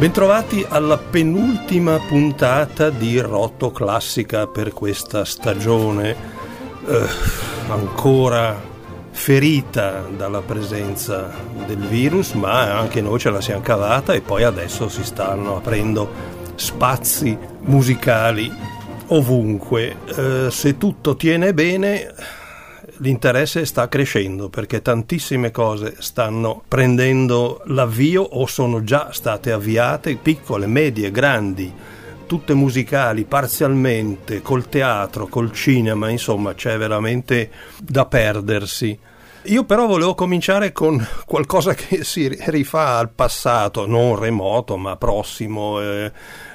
Bentrovati alla penultima puntata di Rotto Classica per questa stagione eh, ancora ferita dalla presenza del virus, ma anche noi ce la siamo cavata e poi adesso si stanno aprendo spazi musicali ovunque. Eh, se tutto tiene bene l'interesse sta crescendo perché tantissime cose stanno prendendo l'avvio o sono già state avviate, piccole, medie, grandi, tutte musicali, parzialmente, col teatro, col cinema, insomma c'è veramente da perdersi. Io però volevo cominciare con qualcosa che si rifà al passato, non remoto ma prossimo. Eh,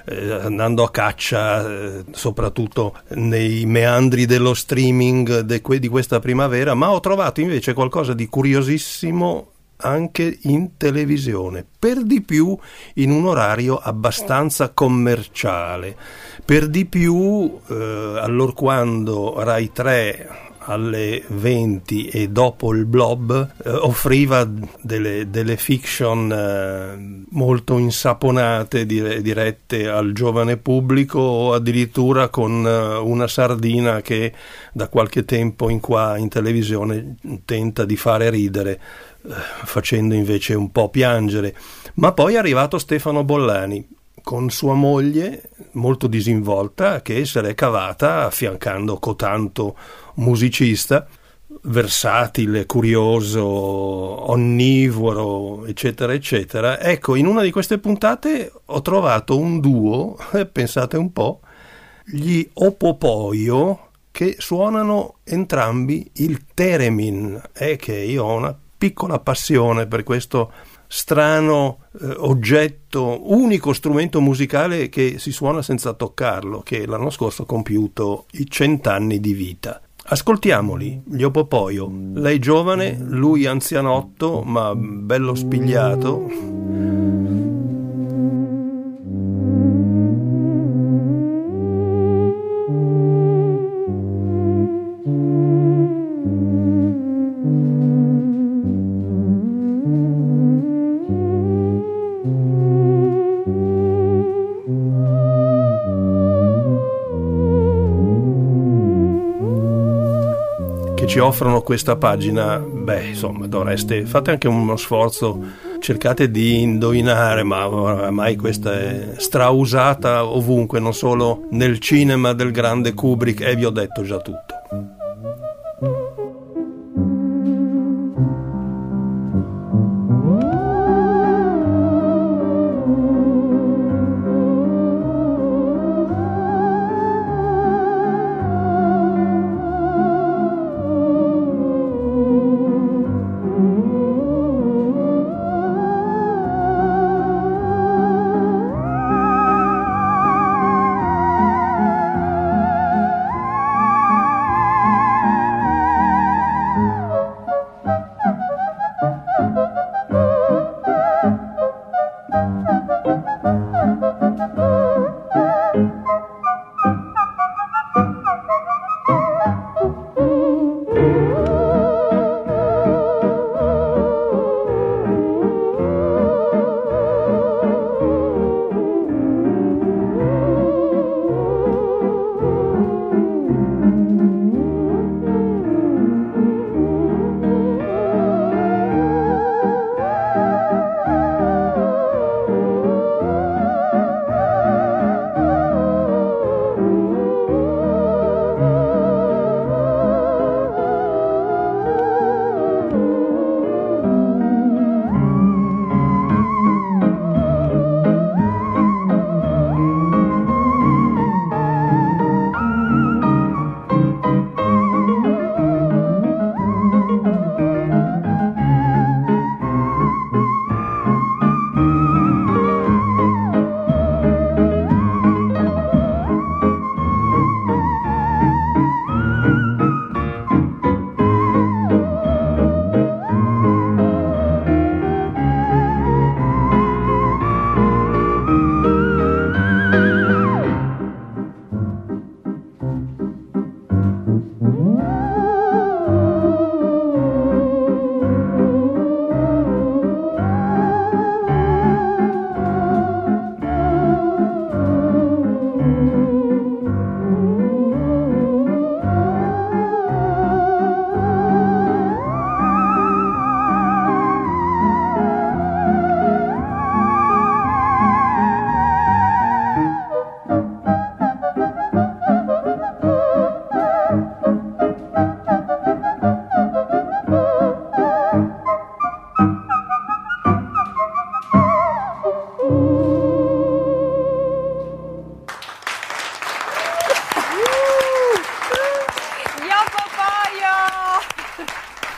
eh, andando a caccia eh, soprattutto nei meandri dello streaming de que- di questa primavera, ma ho trovato invece qualcosa di curiosissimo anche in televisione, per di più in un orario abbastanza commerciale, per di più eh, allorquando Rai 3 alle 20 e dopo il blob eh, offriva delle, delle fiction eh, molto insaponate dire, dirette al giovane pubblico o addirittura con eh, una sardina che da qualche tempo in qua in televisione tenta di fare ridere eh, facendo invece un po' piangere. Ma poi è arrivato Stefano Bollani con sua moglie molto disinvolta che se l'è cavata affiancando cotanto musicista versatile, curioso, onnivoro, eccetera, eccetera. Ecco, in una di queste puntate ho trovato un duo, pensate un po', gli Opopoio, che suonano entrambi il theremin, e che io ho una piccola passione per questo strano eh, oggetto, unico strumento musicale che si suona senza toccarlo, che l'anno scorso ha compiuto i cent'anni di vita. Ascoltiamoli, gli Opopoio. Lei giovane, lui anzianotto, ma bello spigliato. Ci offrono questa pagina, beh, insomma, dovreste, fate anche uno sforzo, cercate di indovinare, ma ormai questa è strausata ovunque, non solo nel cinema del grande Kubrick, e vi ho detto già tutto.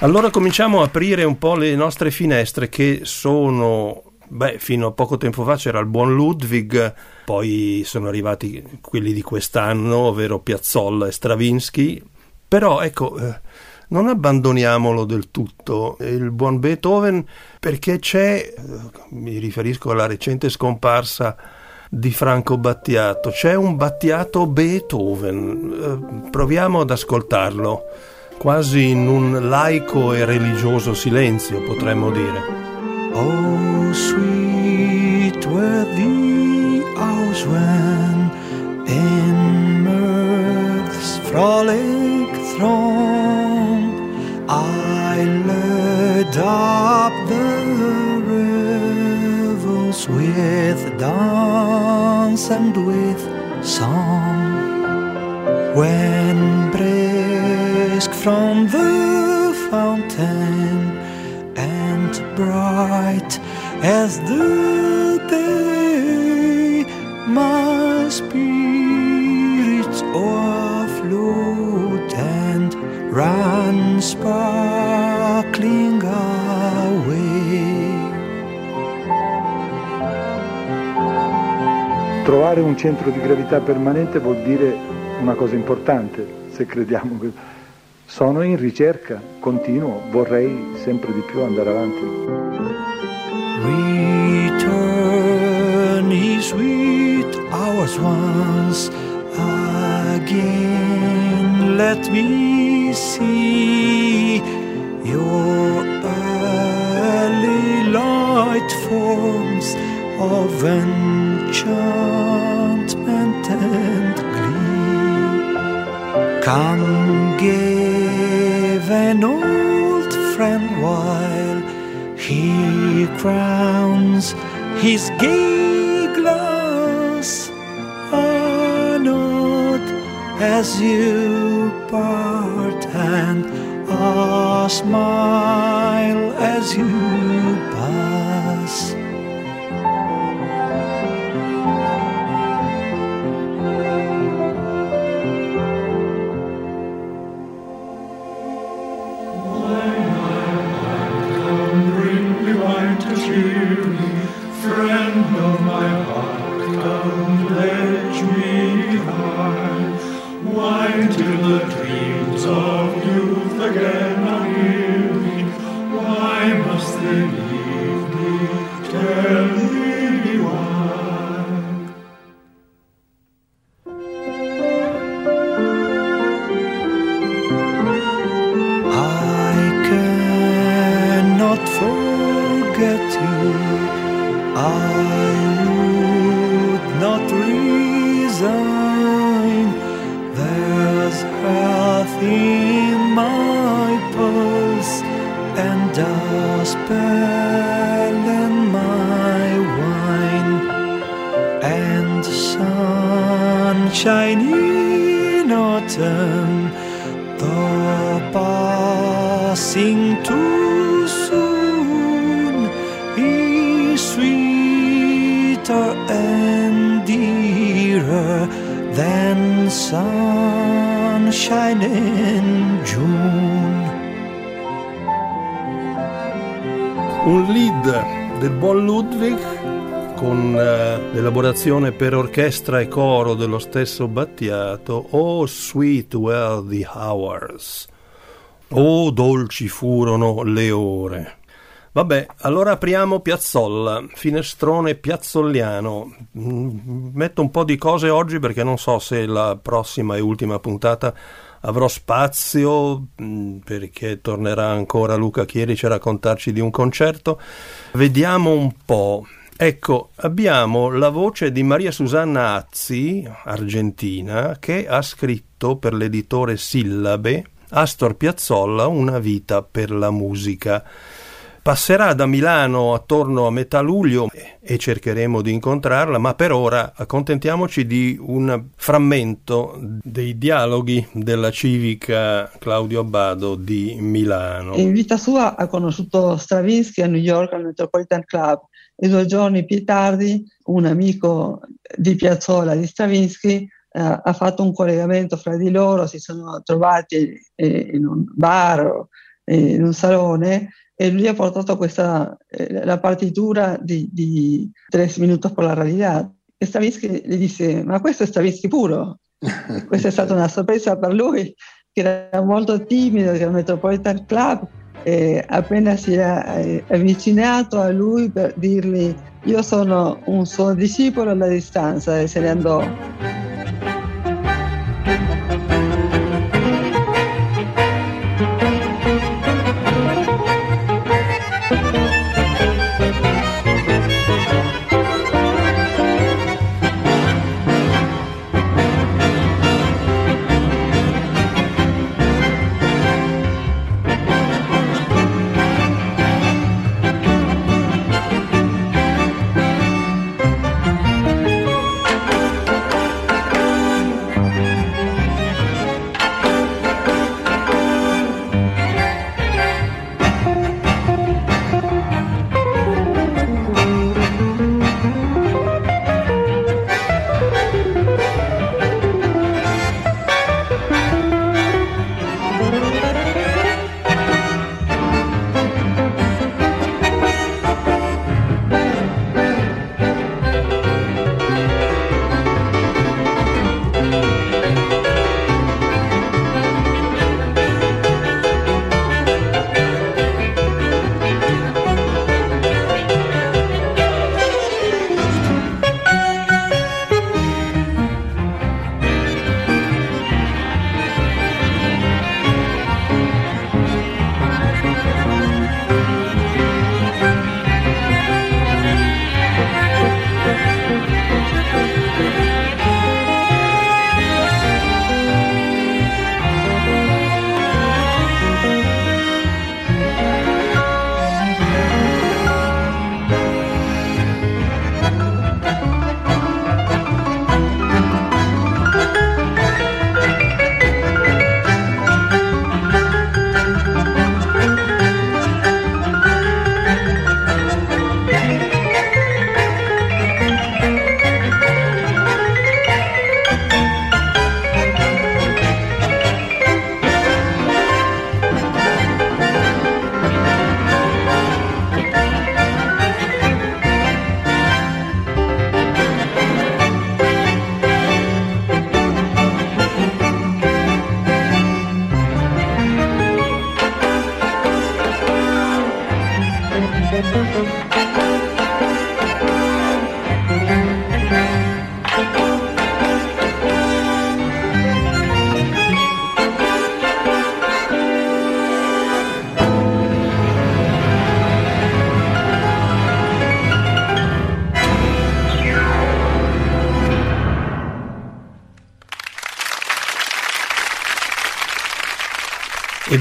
Allora cominciamo a aprire un po' le nostre finestre che sono, beh, fino a poco tempo fa c'era il buon Ludwig, poi sono arrivati quelli di quest'anno, ovvero Piazzolla e Stravinsky, però ecco, eh, non abbandoniamolo del tutto, il buon Beethoven, perché c'è, eh, mi riferisco alla recente scomparsa di Franco Battiato, c'è un Battiato Beethoven, eh, proviamo ad ascoltarlo quasi in un laico e religioso silenzio, potremmo dire. Oh, sweet were the hours when in mirth's frolic throng I led up the revels with dance and with song when from the fountain and bright as the day my spirits overflowed and ran sparkling away. Trovare un centro di gravità permanente vuol dire una cosa importante, se crediamo che sono in ricerca, continuo, vorrei sempre di più andare avanti. Return, ye sweet hours once again, let me see your early light forms of enchantment and Come give an old friend while he crowns his gay glass nod as you part and a smile as you pass. Per orchestra e coro dello stesso Battiato, Oh sweet were the hours, oh dolci furono le ore. Vabbè, allora apriamo Piazzolla, finestrone piazzolliano. Metto un po' di cose oggi perché non so se la prossima e ultima puntata avrò spazio mm, perché tornerà ancora Luca Chierici a raccontarci di un concerto. Vediamo un po'. Ecco, abbiamo la voce di Maria Susanna Azzi, argentina, che ha scritto per l'editore Sillabe Astor Piazzolla Una vita per la musica. Passerà da Milano attorno a metà luglio e cercheremo di incontrarla, ma per ora accontentiamoci di un frammento dei dialoghi della civica Claudio Abbado di Milano. In vita sua ha conosciuto Stravinsky a New York al Metropolitan Club e due giorni più tardi un amico di Piazzola di Stravinsky eh, ha fatto un collegamento fra di loro, si sono trovati eh, in un bar eh, in un salone e lui ha portato questa, eh, la partitura di, di Tres Minutos por la Realidad. E Stravinsky gli disse, ma questo è Stravinsky puro. Questa è stata una sorpresa per lui, che era molto timido, che era un Metropolitan Club, e appena si è eh, avvicinato a lui per dirgli io sono un suo discepolo alla distanza e se ne andò.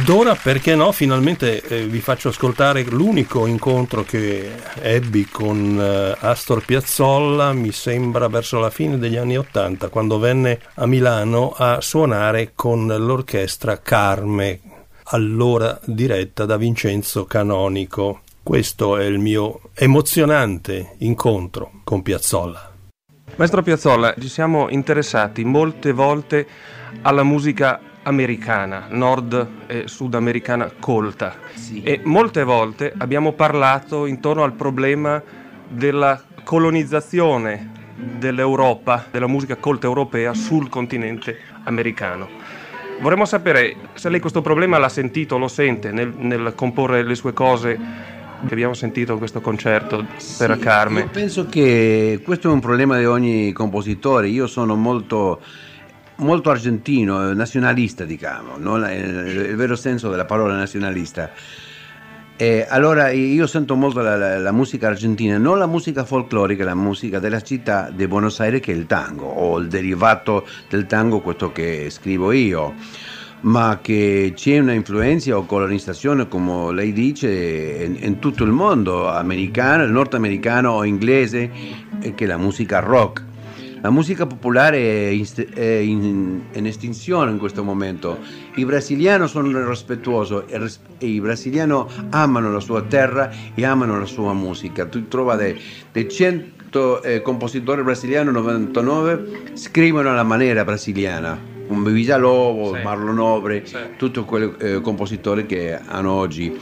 Ed ora, perché no, finalmente eh, vi faccio ascoltare l'unico incontro che ebbi con eh, Astor Piazzolla, mi sembra verso la fine degli anni Ottanta, quando venne a Milano a suonare con l'orchestra Carme, allora diretta da Vincenzo Canonico. Questo è il mio emozionante incontro con Piazzolla. Maestro Piazzolla, ci siamo interessati molte volte alla musica americana, nord e sudamericana colta. Sì. E molte volte abbiamo parlato intorno al problema della colonizzazione dell'Europa, della musica colta europea sul continente americano. Vorremmo sapere se lei questo problema l'ha sentito, lo sente nel, nel comporre le sue cose che abbiamo sentito in questo concerto per sì, Carme. Io penso che questo è un problema di ogni compositore. Io sono molto molto argentino, nazionalista diciamo, no? il, il vero senso della parola nazionalista. E allora io sento molto la, la, la, musica argentina, non la musica folclorica, la musica della città di Buenos Aires che è il tango, o il derivato del tango, questo che scrivo io, ma che c'è una influenza o colonizzazione, come lei dice, in, in tutto il mondo, americano, nordamericano o inglese, che è la musica rock la musica popolare è in, è in, in estinzione in questo momento. I brasiliani sono rispettuosi e, e, i brasiliani amano la sua terra e amano la sua musica. Tu trovi dei, dei 100 eh, compositori brasiliani, 99 scrivono alla maniera brasiliana come Visalovo, Sì. Marlon Nobre, Sì. tutti quei eh, compositori che hanno oggi.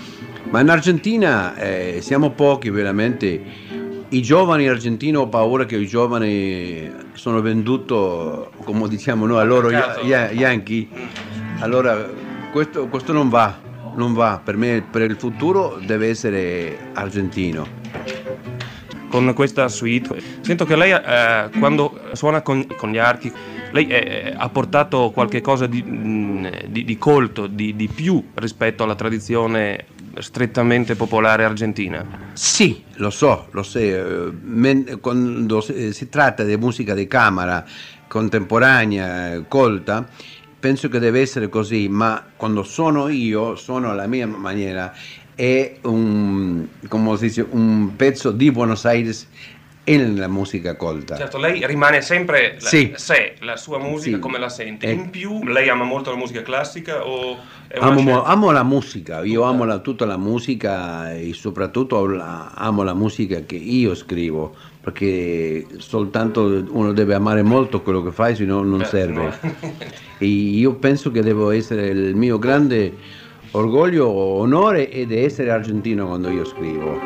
Ma in Argentina eh, siamo pochi veramente. I giovani argentini ho paura che i giovani sono venduti, come diciamo noi, a loro yankee. Allora questo, questo non va, non va. Per me, per il futuro deve essere argentino. con questa suite. Sento che lei eh, quando suona con, con gli archi, lei eh, ha portato qualche cosa di, mh, di- di colto, di, di più rispetto alla tradizione strettamente popolare argentina. Sì, lo so, lo so. eh, quando si, si tratta di musica di camera contemporanea, eh, colta, penso che deve essere così, ma quando sono io, sono alla mia maniera, è un, dice, un pezzo di Buenos Aires nella musica colta. Certo, lei rimane sempre la, Sì. sé, la sua musica Sì. come la sente. Eh. In più, lei ama molto la musica classica o Amo, amo la musica, io Tutta. amo la- tutta la musica e soprattutto la- amo la musica che io scrivo, perché soltanto uno deve amare molto quello che fai, se no non Beh, serve. no. E io penso che devo essere il mio grande orgoglio, onore ed essere argentino quando io scrivo.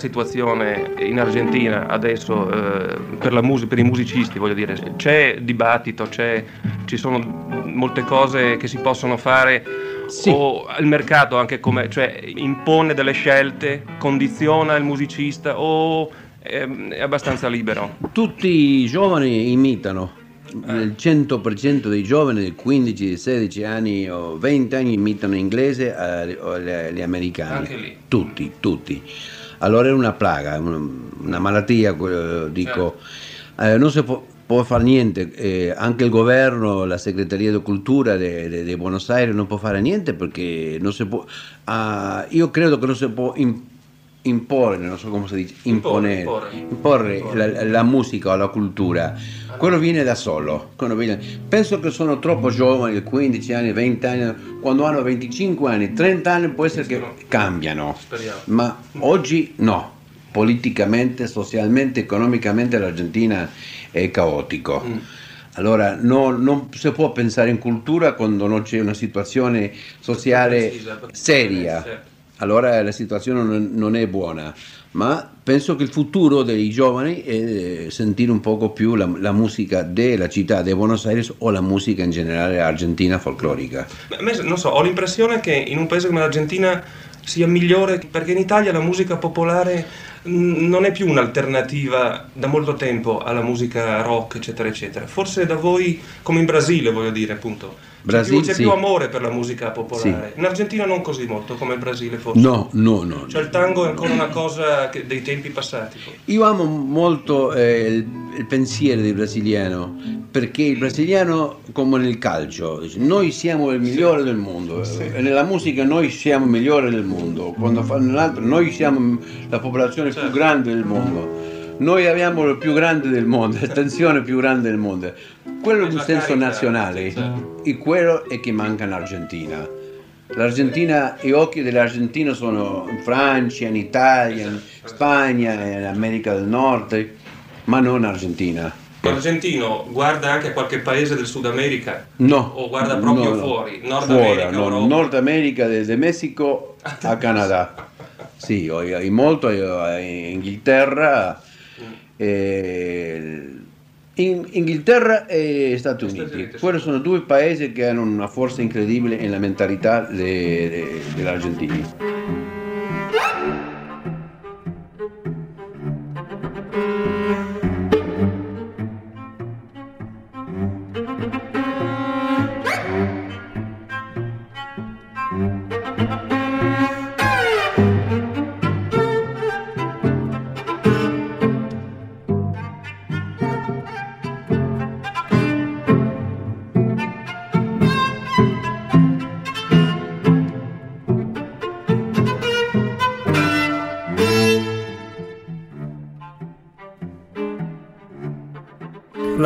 Situazione in Argentina adesso eh, per, la mus- per i musicisti? Voglio dire, c'è dibattito, c'è- ci sono molte cose che si possono fare Sì. o il mercato anche come, cioè impone delle scelte, condiziona il musicista o ehm, è abbastanza libero? Tutti i giovani imitano, il 100% dei giovani di 15, 16 anni o 20 anni imitano l'inglese eh, o gli, americani. Tutti, tutti. Allora è una plaga, una, malattia, quello, dico. Eh, non si può, può fare niente, eh, anche il governo, la segreteria di cultura di Buenos Aires non può fare niente perché non si può, ah, io credo che non si può im- imporre, non so come si dice, Imporre, imponere, imporre. imporre la, la musica o la cultura, quello viene da solo. viene- Penso che sono troppo giovani, 15 anni, 20 anni, quando hanno 25 anni, 30 anni può essere che cambiano, Speriamo. ma oggi no, politicamente, socialmente, economicamente l'Argentina è caotico. Mm. Allora no- non si può pensare in cultura quando non c'è una situazione sociale seria certo. Allora la situazione non, è buona, ma penso che il futuro dei giovani è sentire un poco più la, la musica della città di Buenos Aires o la musica in generale argentina folclorica. Non so, ho l'impressione che in un paese come l'Argentina sia migliore perché in Italia la musica popolare mh, non è più un'alternativa da molto tempo alla musica rock, eccetera, eccetera. Forse da voi, come in Brasile, voglio dire, appunto. C'è, Brasile, più, c'è sì. più amore per la musica popolare. In Argentina non così molto come in Brasile, forse. No, no, no. Cioè il tango è ancora una cosa che- dei tempi passati. forse. Io amo molto eh, il, il pensiero del brasiliano, perché il brasiliano, come nel calcio, noi siamo il migliore del mondo, nella musica noi siamo il migliore del mondo, quando fa nell'altro noi siamo la popolazione Certo. più grande del mondo. Noi abbiamo il più grande del mondo, l'estensione più grande del mondo. Quello La senso nazionale certo. e quello è che manca in Argentina. L'Argentina, gli occhi dell'Argentina sono in Francia, in Italia, in Spagna, in America del Nord, ma non in Argentina. L'argentino guarda anche qualche paese del Sud America No. o guarda proprio no, no. fuori, Nord Fuori, America, no. Nord America, desde Messico a Canada. Sì, molto in Inghilterra, eh, in Inghilterra e Stati Uniti. Quelli sono due paesi che hanno una forza incredibile nella mentalità de- de- degli argentini.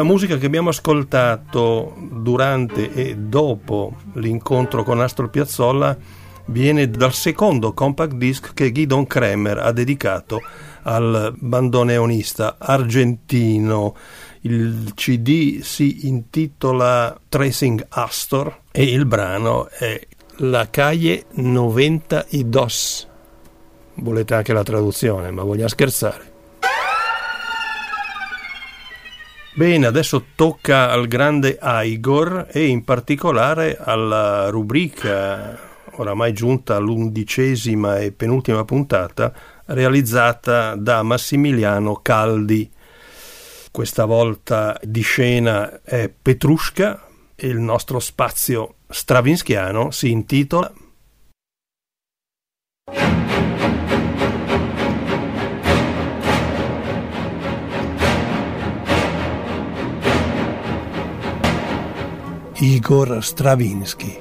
Musica che abbiamo ascoltato durante e dopo l'incontro con Astro Piazzolla viene dal secondo compact disc che Guidon Kremer ha dedicato al bandoneonista argentino. Il CD si intitola Tracing Astor e il brano è La calle 92. Volete anche la traduzione, ma vogliamo scherzare. Bene, adesso tocca al grande Igor e in particolare alla rubrica, oramai giunta all'undicesima e penultima puntata, realizzata da Massimiliano Caldi. Questa volta di scena è Petrushka e il nostro spazio stravinskiano si intitola Igor Stravinsky,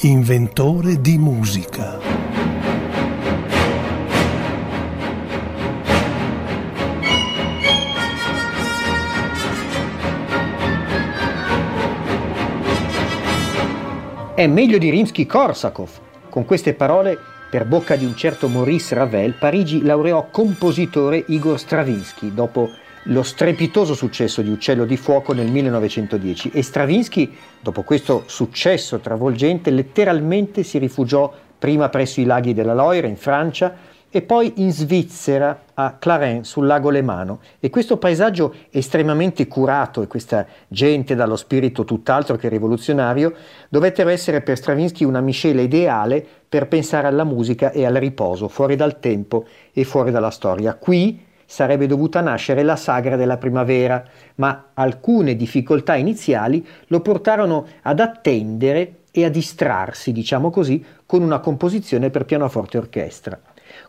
inventore di musica. È meglio di Rimsky-Korsakov. Con queste parole, per bocca di un certo Maurice Ravel, Parigi laureò compositore Igor Stravinsky dopo lo strepitoso successo di Uccello di Fuoco nel 1910 e Stravinsky, dopo questo successo travolgente, letteralmente si rifugiò prima presso i laghi della Loire in Francia e poi in Svizzera a Clarens sul lago Lemano e questo paesaggio estremamente curato e questa gente dallo spirito tutt'altro che rivoluzionario dovettero essere per Stravinsky una miscela ideale per pensare alla musica e al riposo fuori dal tempo e fuori dalla storia. Qui sarebbe dovuta nascere la sagra della primavera, ma alcune difficoltà iniziali lo portarono ad attendere e a distrarsi, diciamo così, con una composizione per pianoforte e orchestra.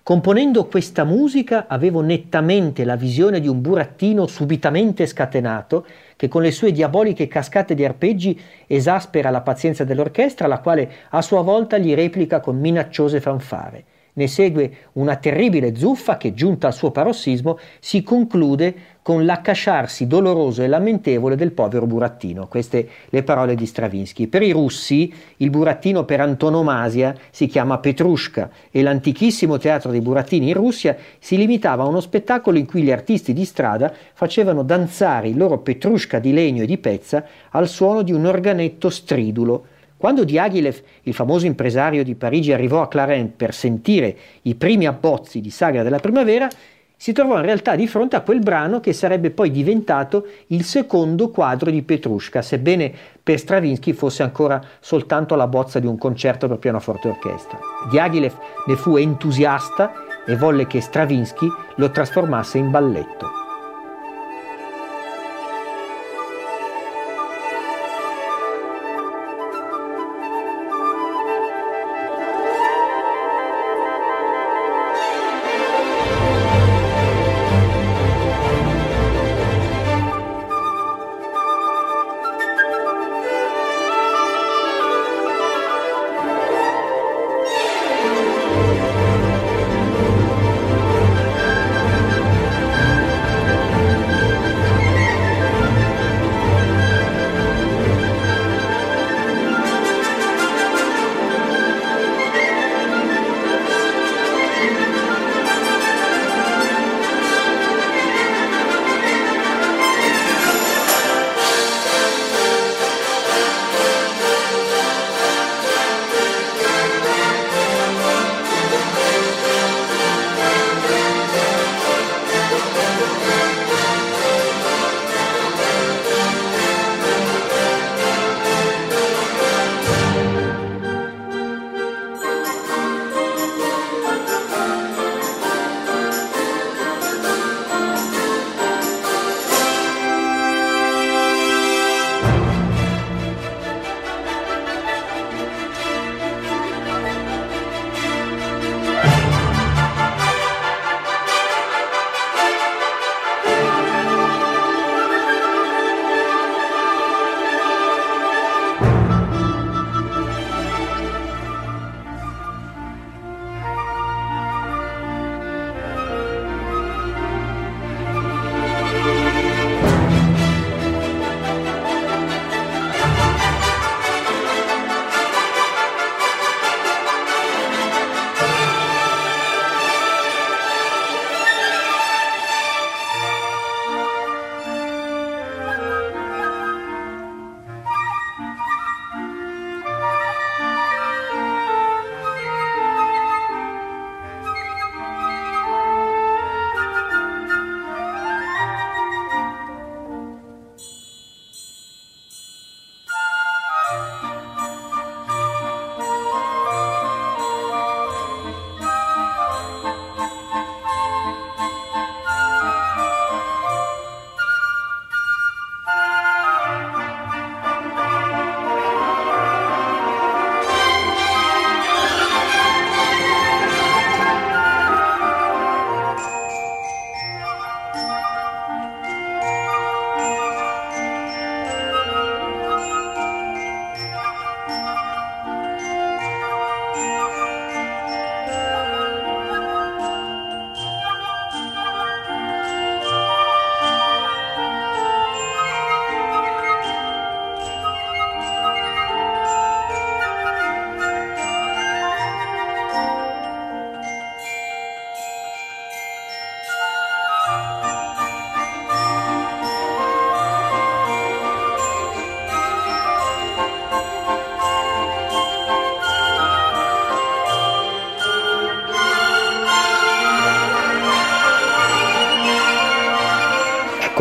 Componendo questa musica avevo nettamente la visione di un burattino subitamente scatenato che con le sue diaboliche cascate di arpeggi esaspera la pazienza dell'orchestra, la quale a sua volta gli replica con minacciose fanfare. Ne segue una terribile zuffa che, giunta al suo parossismo, si conclude con l'accasciarsi doloroso e lamentevole del povero burattino. Queste le parole di Stravinsky. Per i russi il burattino per antonomasia si chiama Petrushka e l'antichissimo teatro dei burattini in Russia si limitava a uno spettacolo in cui gli artisti di strada facevano danzare il loro Petrushka di legno e di pezza al suono di un organetto stridulo quando Diaghilev, il famoso impresario di Parigi, arrivò a Clarens per sentire i primi abbozzi di Sagra della Primavera, si trovò in realtà di fronte a quel brano che sarebbe poi diventato il secondo quadro di Petrushka, sebbene per Stravinsky fosse ancora soltanto la bozza di un concerto per pianoforte e orchestra. Diaghilev ne fu entusiasta e volle che Stravinsky lo trasformasse in balletto.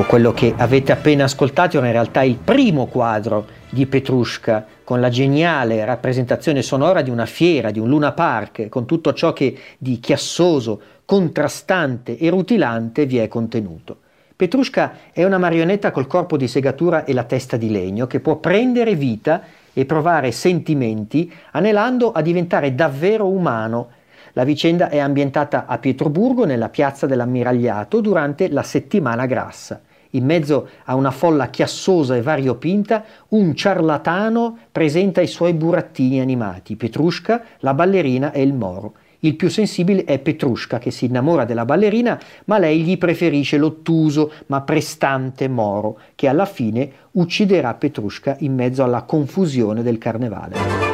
Quello che avete appena ascoltato era in realtà il primo quadro di Petrushka, con la geniale rappresentazione sonora di una fiera, di un Luna Park, con tutto ciò che di chiassoso, contrastante e rutilante vi è contenuto. Petrushka è una marionetta col corpo di segatura e la testa di legno che può prendere vita e provare sentimenti anelando a diventare davvero umano. La vicenda è ambientata a Pietroburgo, nella piazza dell'Ammiragliato, durante la settimana grassa. In mezzo a una folla chiassosa e variopinta, un ciarlatano presenta i suoi burattini animati, Petrushka, la ballerina e il moro. Il più sensibile è Petrushka che si innamora della ballerina, ma lei gli preferisce l'ottuso ma prestante Moro, che alla fine ucciderà Petrushka in mezzo alla confusione del carnevale.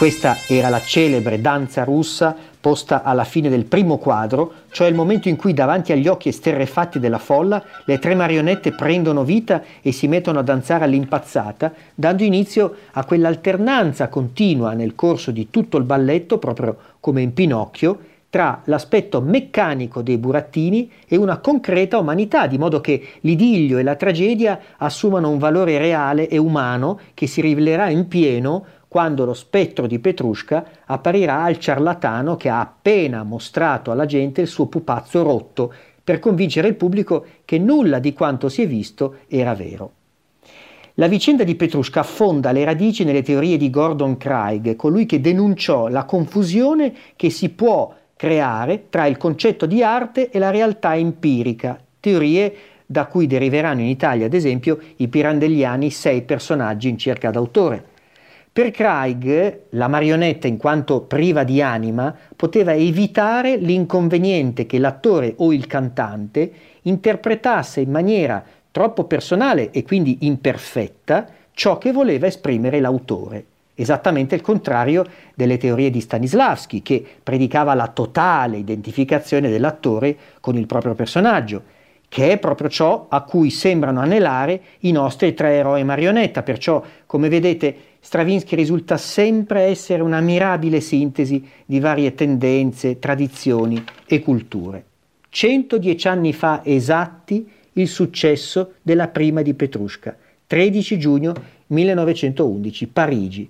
Questa era la celebre danza russa posta alla fine del primo quadro, cioè il momento in cui davanti agli occhi esterrefatti della folla le tre marionette prendono vita e si mettono a danzare all'impazzata, dando inizio a quell'alternanza continua nel corso di tutto il balletto, proprio come in Pinocchio, tra l'aspetto meccanico dei burattini e una concreta umanità, di modo che l'idillio e la tragedia assumano un valore reale e umano che si rivelerà in pieno quando lo spettro di Petrushka apparirà al ciarlatano che ha appena mostrato alla gente il suo pupazzo rotto per convincere il pubblico che nulla di quanto si è visto era vero. La vicenda di Petrushka affonda le radici nelle teorie di Gordon Craig, colui che denunciò la confusione che si può creare tra il concetto di arte e la realtà empirica, teorie da cui deriveranno in Italia, ad esempio, i pirandelliani sei personaggi in cerca d'autore. Per Craig la marionetta, in quanto priva di anima, poteva evitare l'inconveniente che l'attore o il cantante interpretasse in maniera troppo personale e quindi imperfetta ciò che voleva esprimere l'autore. Esattamente il contrario delle teorie di Stanislavski, che predicava la totale identificazione dell'attore con il proprio personaggio, che è proprio ciò a cui sembrano anelare i nostri tre eroi marionetta. Perciò, come vedete, Stravinsky risulta sempre essere una mirabile sintesi di varie tendenze, tradizioni e culture. 110 anni fa esatti il successo della prima di Petrushka, 13 giugno 1911, Parigi.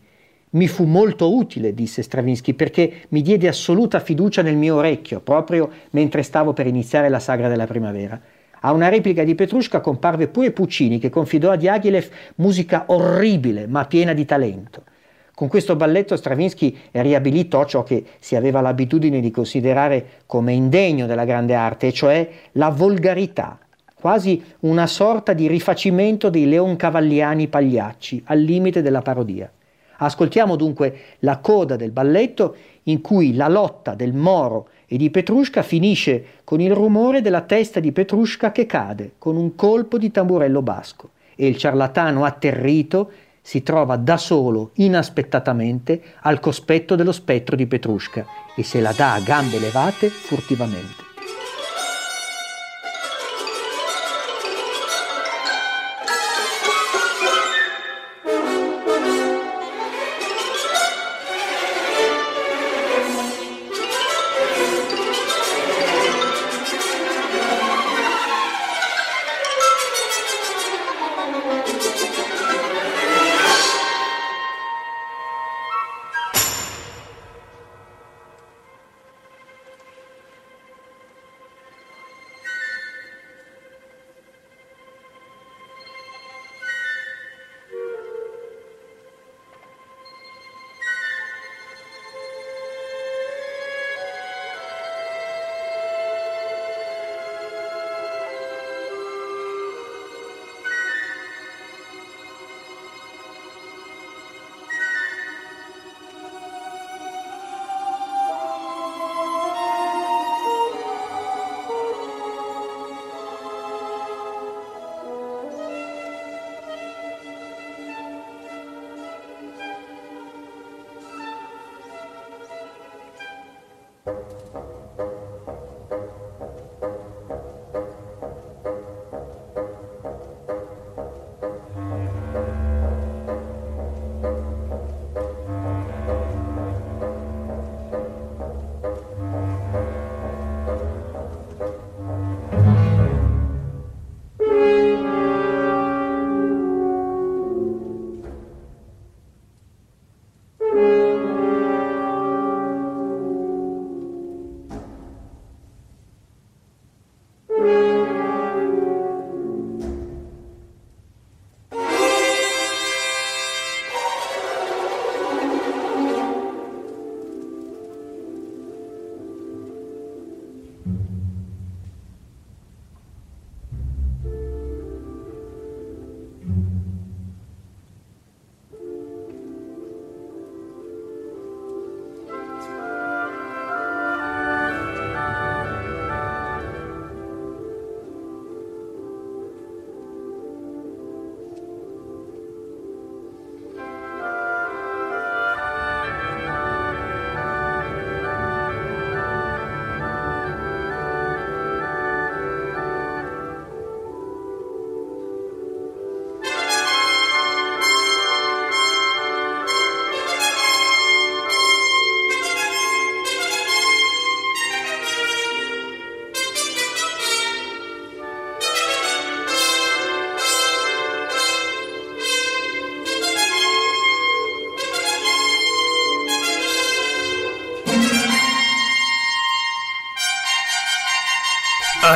Mi fu molto utile, disse Stravinsky, perché mi diede assoluta fiducia nel mio orecchio, proprio mentre stavo per iniziare la sagra della primavera. A una replica di Petrushka comparve pure Puccini, che confidò a Diaghilev musica orribile ma piena di talento. Con questo balletto Stravinsky riabilitò ciò che si aveva l'abitudine di considerare come indegno della grande arte, e cioè la volgarità, quasi una sorta di rifacimento dei leoncavalliani pagliacci, al limite della parodia. Ascoltiamo dunque la coda del balletto in cui la lotta del Moro e di Petrushka finisce con il rumore della testa di Petrushka che cade con un colpo di tamburello basco e il ciarlatano atterrito si trova da solo, inaspettatamente, al cospetto dello spettro di Petrushka e se la dà a gambe levate furtivamente.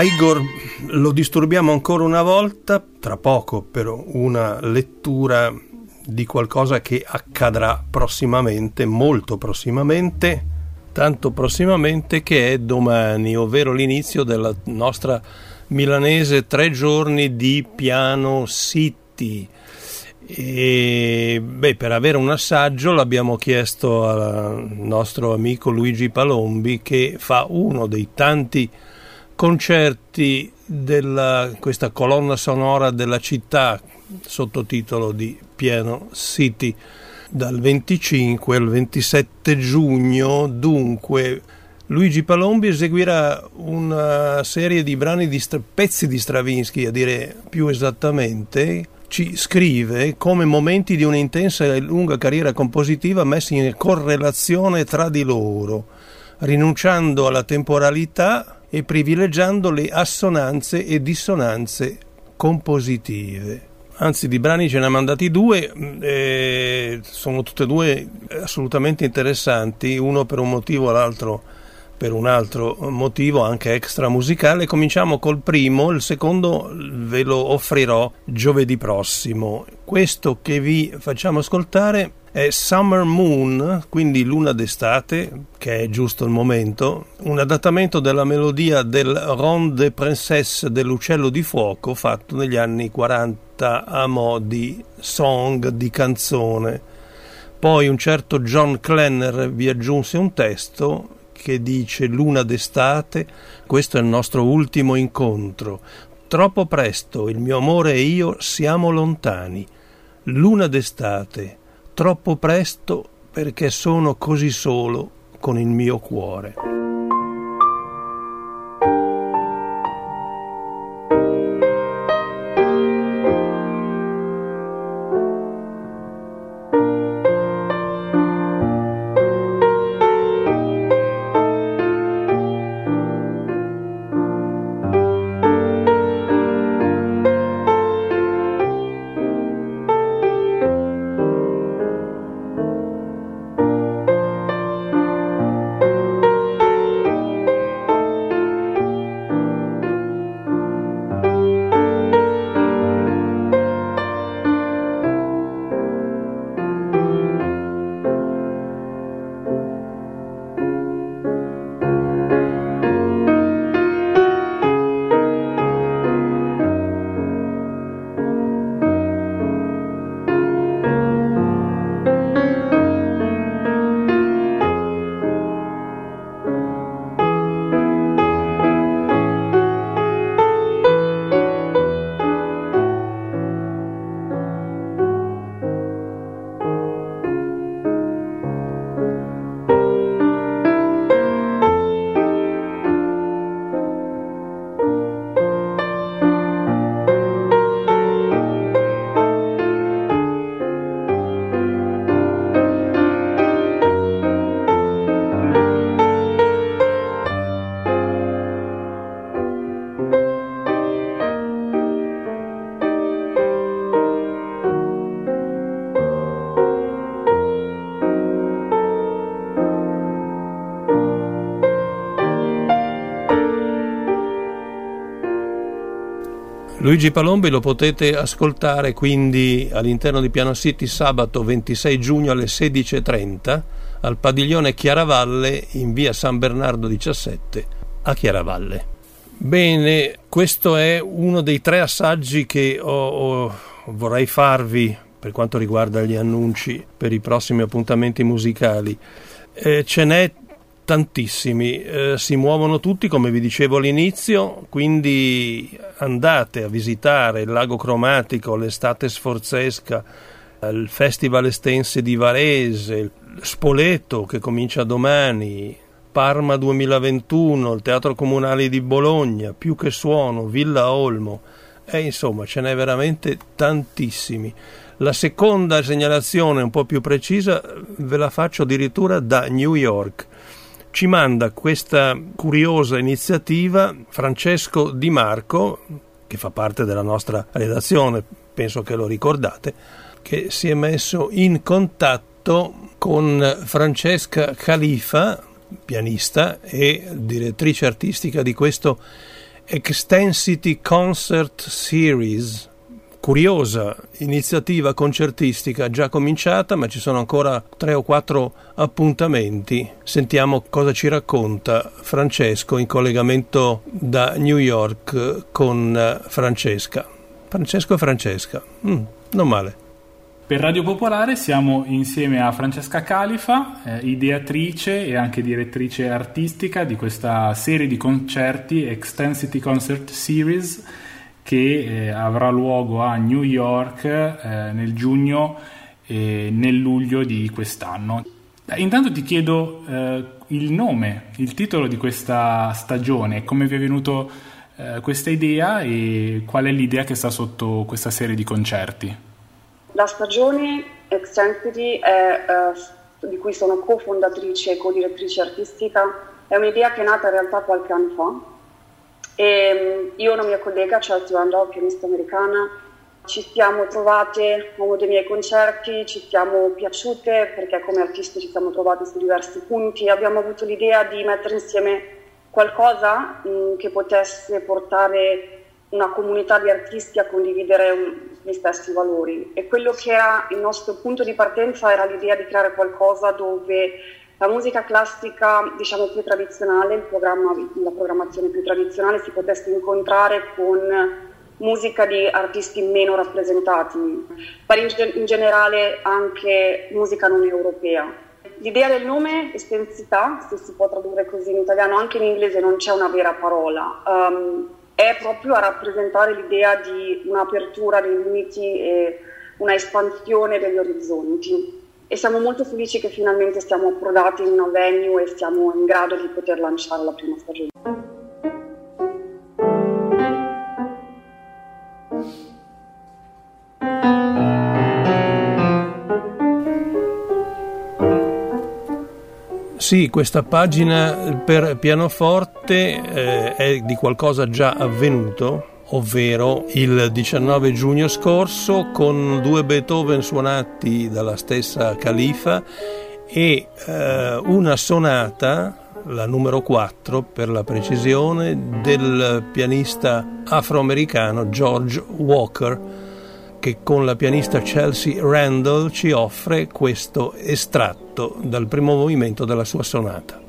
Igor lo disturbiamo ancora una volta, tra poco però una lettura di qualcosa che accadrà prossimamente, molto prossimamente, tanto prossimamente che è domani, ovvero l'inizio della nostra milanese tre giorni di piano City. E beh, per avere un assaggio l'abbiamo chiesto al nostro amico Luigi Palombi che fa uno dei tanti concerti della questa colonna sonora della città sottotitolo di Piano City. Dal 25 al 27 giugno dunque Luigi Palombi eseguirà una serie di brani di pezzi di Stravinsky a dire più esattamente ci scrive come momenti di un'intensa e lunga carriera compositiva messi in correlazione tra di loro rinunciando alla temporalità e privilegiando le assonanze e dissonanze compositive. anzi di brani ce ne ha mandati due, eh, sono tutte e due assolutamente interessanti, uno per un motivo, l'altro per un altro motivo anche extra musicale. Cominciamo col primo, il secondo ve lo offrirò giovedì prossimo. Questo che vi facciamo ascoltare è Summer Moon, quindi luna d'estate, che è giusto il momento, un adattamento della melodia del Ronde Princesse dell'Uccello di Fuoco fatto negli anni 40 a mo' di song, di canzone. Poi un certo John Klenner vi aggiunse un testo che dice Luna d'estate, questo è il nostro ultimo incontro. Troppo presto il mio amore e io siamo lontani. Luna d'estate, troppo presto perché sono così solo con il mio cuore. Luigi Palombi lo potete ascoltare quindi all'interno di Piano City sabato 26 giugno alle 16.30 al padiglione Chiaravalle in via San Bernardo 17 a Chiaravalle. Bene, questo è uno dei tre assaggi che ho, ho, vorrei farvi per quanto riguarda gli annunci per i prossimi appuntamenti musicali. Eh, ce n'è tantissimi, eh, si muovono tutti come vi dicevo all'inizio, quindi andate a visitare il lago cromatico, l'estate sforzesca, il festival estense di Varese, Spoleto che comincia domani, Parma 2021, il Teatro Comunale di Bologna, Più che Suono, Villa Olmo, e insomma ce n'è veramente tantissimi. La seconda segnalazione un po' più precisa ve la faccio addirittura da New York ci manda questa curiosa iniziativa Francesco Di Marco, che fa parte della nostra redazione, penso che lo ricordate, che si è messo in contatto con Francesca Califa, pianista e direttrice artistica di questo Extensity Concert Series curiosa iniziativa concertistica già cominciata, ma ci sono ancora tre o quattro appuntamenti. Sentiamo cosa ci racconta Francesco in collegamento da New York con Francesca. Francesco e Francesca, mm, non male. Per Radio Popolare siamo insieme a Francesca Califa, eh, ideatrice e anche direttrice artistica di questa serie di concerti Extensity Concert Series che eh, avrà luogo a New York eh, nel giugno e nel luglio di quest'anno. Intanto ti chiedo eh, il nome, il titolo di questa stagione, come vi è venuto eh, questa idea e qual è l'idea che sta sotto questa serie di concerti. La stagione è, eh, di cui sono cofondatrice e co-direttrice artistica, è un'idea che è nata in realtà qualche anno fa e ehm, io e una mia collega, Chelsea Randall, pianista americana, Ci siamo trovate a uno dei miei concerti, ci siamo piaciute perché come artisti ci siamo trovati su diversi punti. Abbiamo avuto l'idea di mettere insieme qualcosa mh, mm, che potesse portare una comunità di artisti a condividere un, gli stessi valori. E quello che era il nostro punto di partenza era l'idea di creare qualcosa dove la musica classica, diciamo più tradizionale, la programmazione più tradizionale si potesse incontrare con musica di artisti meno rappresentati, ma in generale anche musica non europea. L'idea del nome, estensità, se si può tradurre così in italiano, anche in inglese non c'è una vera parola, um, è proprio a rappresentare l'idea di un'apertura dei limiti e una espansione degli orizzonti. E siamo molto felici che finalmente stiamo approdati in una venue e siamo in grado di poter lanciare la prima stagione. Sì, questa pagina per pianoforte eh, è di qualcosa già avvenuto, ovvero il 19 giugno scorso con due Beethoven suonati dalla stessa Califa e eh, una sonata, la numero 4 per la precisione, del pianista afroamericano George Walker che con la pianista Chelsea Randall ci offre questo estratto dal primo movimento della sua sonata.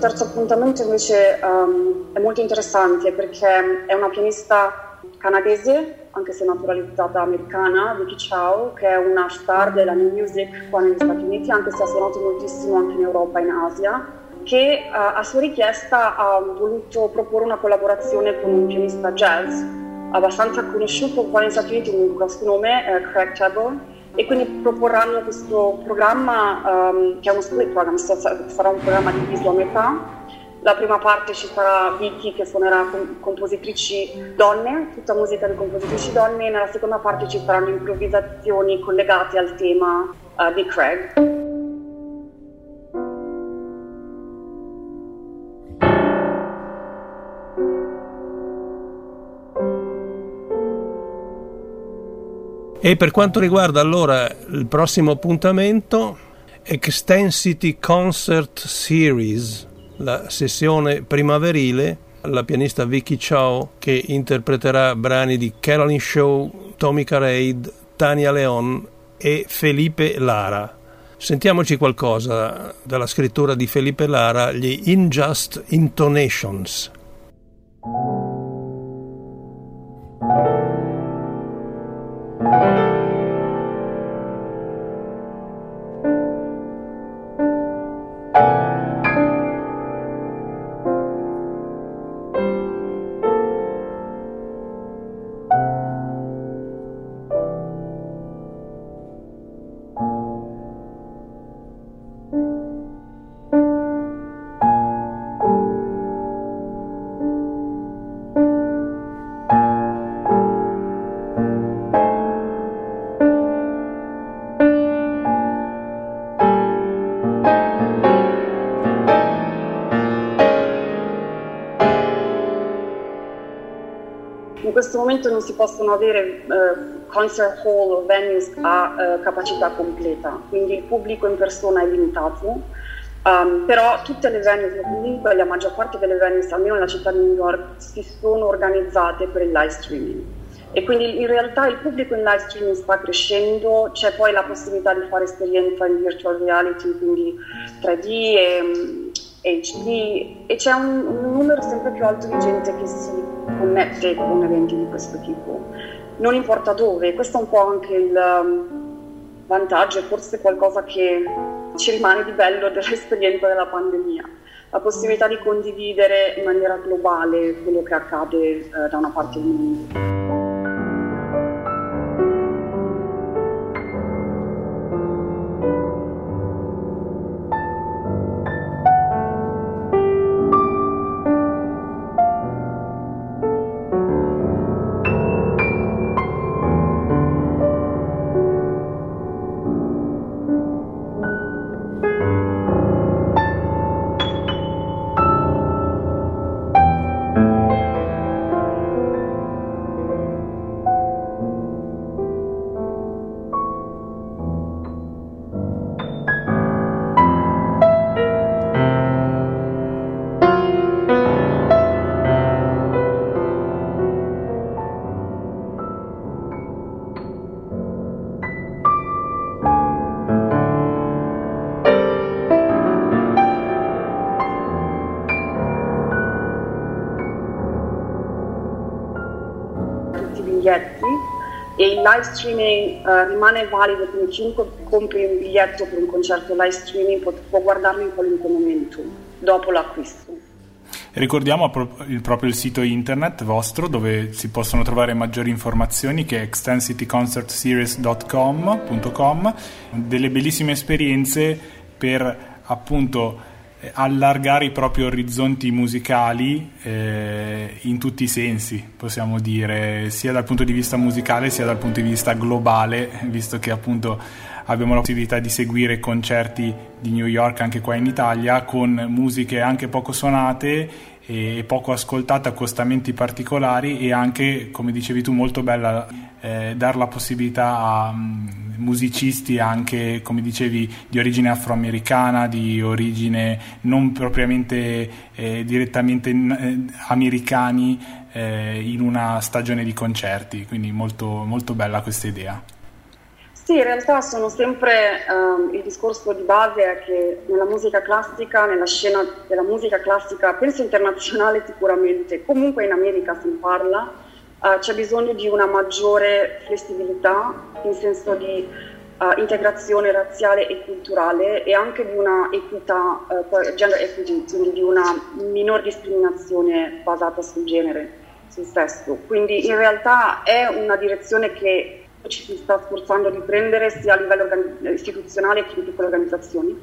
Terzo appuntamento invece um, è molto interessante perché è una pianista canadese, anche se naturalizzata americana, Vicky Chow, che è una star della new music qua negli Stati Uniti, anche se ha suonato moltissimo anche in Europa e in Asia, che uh, a sua richiesta ha voluto proporre una collaborazione con un pianista jazz abbastanza conosciuto qua negli Stati Uniti, un grosso nome, è Craig Tabor, e quindi proporranno questo programma um, che è uno split program, sarà un programma diviso a metà. La prima parte ci sarà Vicky che suonerà con compositrici donne, tutta musica di compositrici donne, e nella seconda parte ci saranno improvvisazioni collegate al tema uh, di Craig. E per quanto riguarda allora il prossimo appuntamento, Extensity Concert Series, la sessione primaverile, la pianista Vicky Chow che interpreterà brani di Caroline Shaw, Tommy Caraid, Tania Leon e Felipe Lara. Sentiamoci qualcosa dalla scrittura di Felipe Lara, gli Injust Intonations. Momento non si possono avere eh, concert hall o venues a eh, capacità completa, quindi il pubblico in persona è limitato. Um, però tutte le venues, comunque la maggior parte delle venues, almeno nella città di New York, si sono organizzate per il live streaming. E quindi in realtà il pubblico in live streaming sta crescendo, c'è poi la possibilità di fare esperienza in virtual reality, quindi 3D e HD e c'è un, un, numero sempre più alto di gente che si connette con eventi di questo tipo. Non importa dove, questo è un po' anche il um, vantaggio e forse qualcosa che ci rimane di bello dell'esperienza della pandemia, la possibilità di condividere in maniera globale quello che accade eh, da una parte del mondo. Live streaming uh, rimane valido, quindi chiunque compri un biglietto per un concerto live streaming può, può guardarlo in qualunque momento dopo l'acquisto. Ricordiamo proprio il sito internet vostro dove si possono trovare maggiori informazioni che è extensityconcertseries.com, delle bellissime esperienze per appunto allargare i propri orizzonti musicali eh, in tutti i sensi, possiamo dire, sia dal punto di vista musicale sia dal punto di vista globale, visto che appunto abbiamo la possibilità di seguire concerti di New York anche qua in Italia con musiche anche poco suonate e poco ascoltate, accostamenti particolari e anche, come dicevi tu, molto bella eh, dare la possibilità a um, musicisti anche, come dicevi, di origine afroamericana, di origine non propriamente eh, direttamente eh, americani eh, in una stagione di concerti, quindi molto, molto bella questa idea. Sì, in realtà sono sempre um, il discorso di base è che nella musica classica, nella scena della musica classica, penso internazionale sicuramente, comunque in America si parla, uh, c'è bisogno di una maggiore flessibilità in senso di uh, integrazione razziale e culturale e anche di una equità, uh, gender equity, quindi di una minor discriminazione basata sul genere, sul sesso. Quindi in realtà è una direzione che ci si sta sforzando di prendere sia a livello organi- istituzionale che in piccole organizzazioni.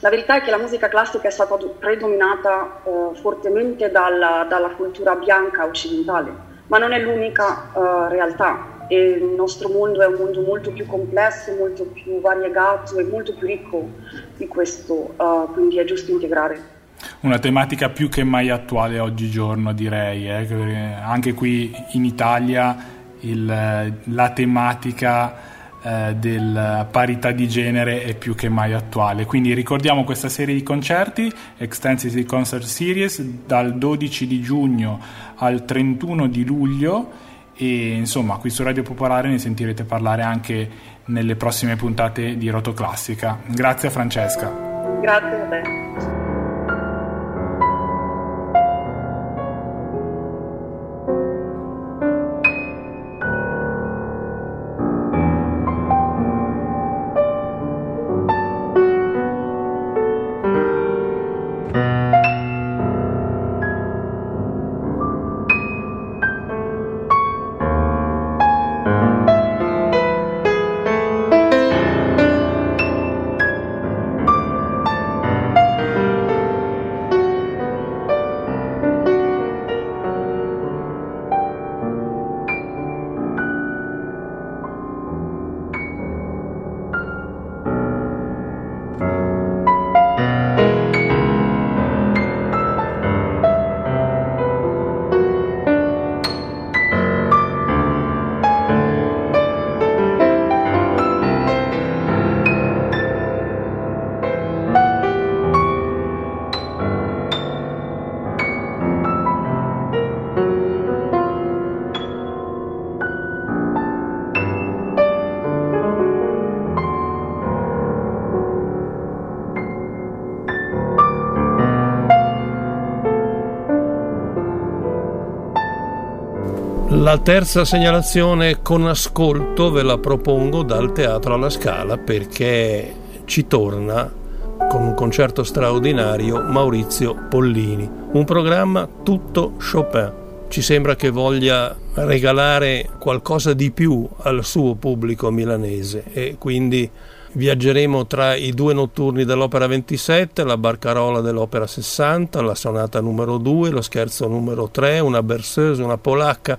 La verità è che la musica classica è stata predominata eh, fortemente dalla, dalla, cultura bianca occidentale, ma non è l'unica eh, realtà. E il nostro mondo è un mondo molto più complesso, molto più variegato e molto più ricco di questo, uh, quindi è giusto integrare. Una tematica più che mai attuale oggigiorno, direi, eh, anche qui in Italia il, la tematica eh, della parità di genere è più che mai attuale. Quindi ricordiamo questa serie di concerti, Extensity Concert Series, dal 12 di giugno al 31 di luglio e insomma qui su Radio Popolare ne sentirete parlare anche nelle prossime puntate di Roto Classica. Grazie a Francesca. Grazie a te. La terza segnalazione con ascolto ve la propongo dal Teatro alla Scala perché ci torna con un concerto straordinario Maurizio Pollini, un programma tutto Chopin. Ci sembra che voglia regalare qualcosa di più al suo pubblico milanese e quindi viaggeremo tra i due notturni dell'opera 27, la barcarola dell'opera 60, la sonata numero 2, lo scherzo numero 3, una berceuse, una polacca.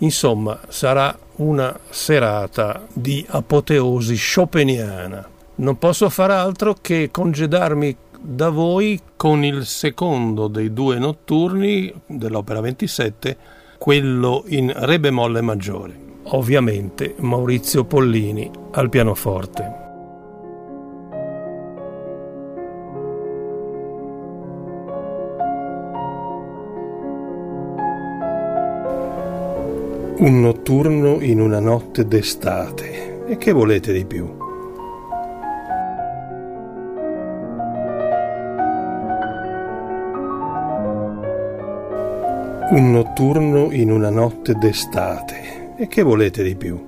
Insomma, sarà una serata di apoteosi chopiniana. Non posso far altro che congedarmi da voi con il secondo dei due notturni dell'opera 27, quello in re bemolle maggiore. Ovviamente Maurizio Pollini al pianoforte. Un notturno in una notte d'estate. E che volete di più? Un notturno in una notte d'estate. E che volete di più?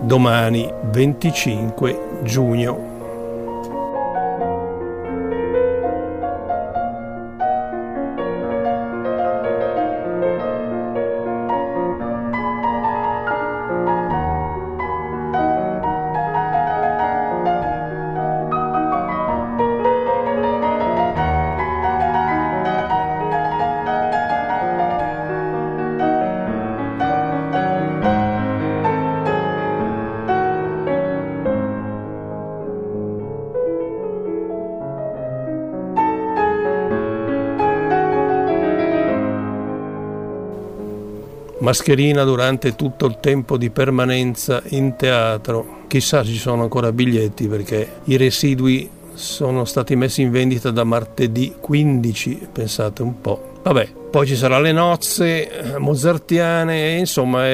Domani 25 giugno mascherina durante tutto il tempo di permanenza in teatro. Chissà se ci sono ancora biglietti perché i residui sono stati messi in vendita da martedì 15, pensate un po'. Vabbè, poi ci saranno le nozze mozartiane, insomma,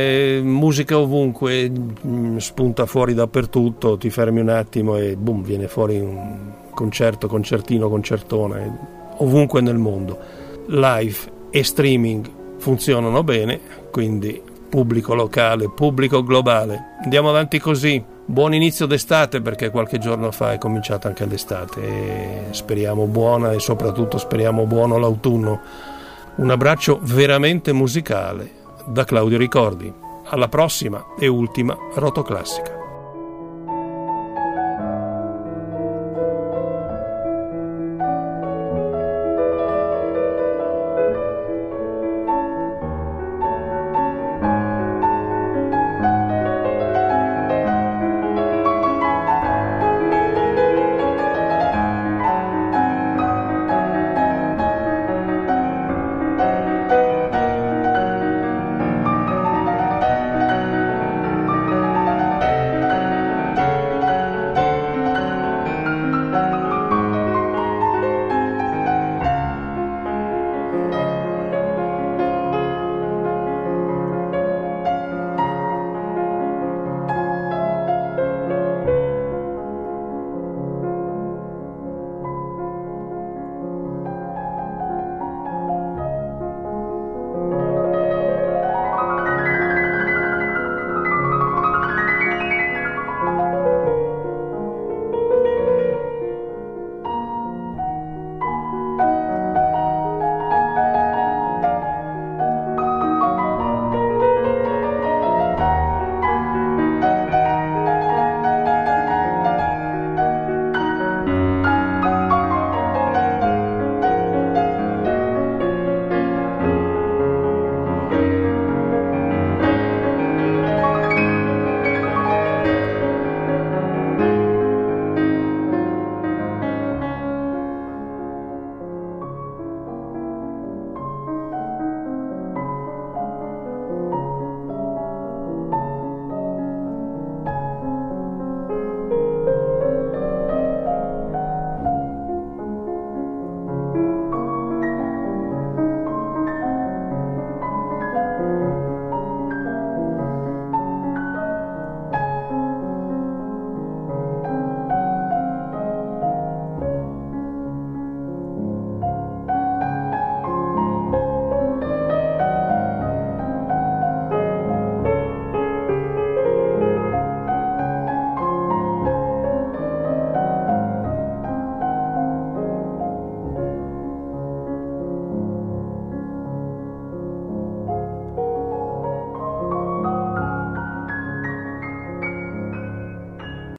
musica ovunque, mm, spunta fuori dappertutto, ti fermi un attimo e boom, viene fuori un concerto, concertino, concertone, ovunque nel mondo. Live e streaming funzionano bene, quindi pubblico locale, pubblico globale. Andiamo avanti così. Buon inizio d'estate perché qualche giorno fa è cominciata anche l'estate e speriamo buona e soprattutto speriamo buono l'autunno. Un abbraccio veramente musicale da Claudio Ricordi. Alla prossima e ultima Rotoclassica.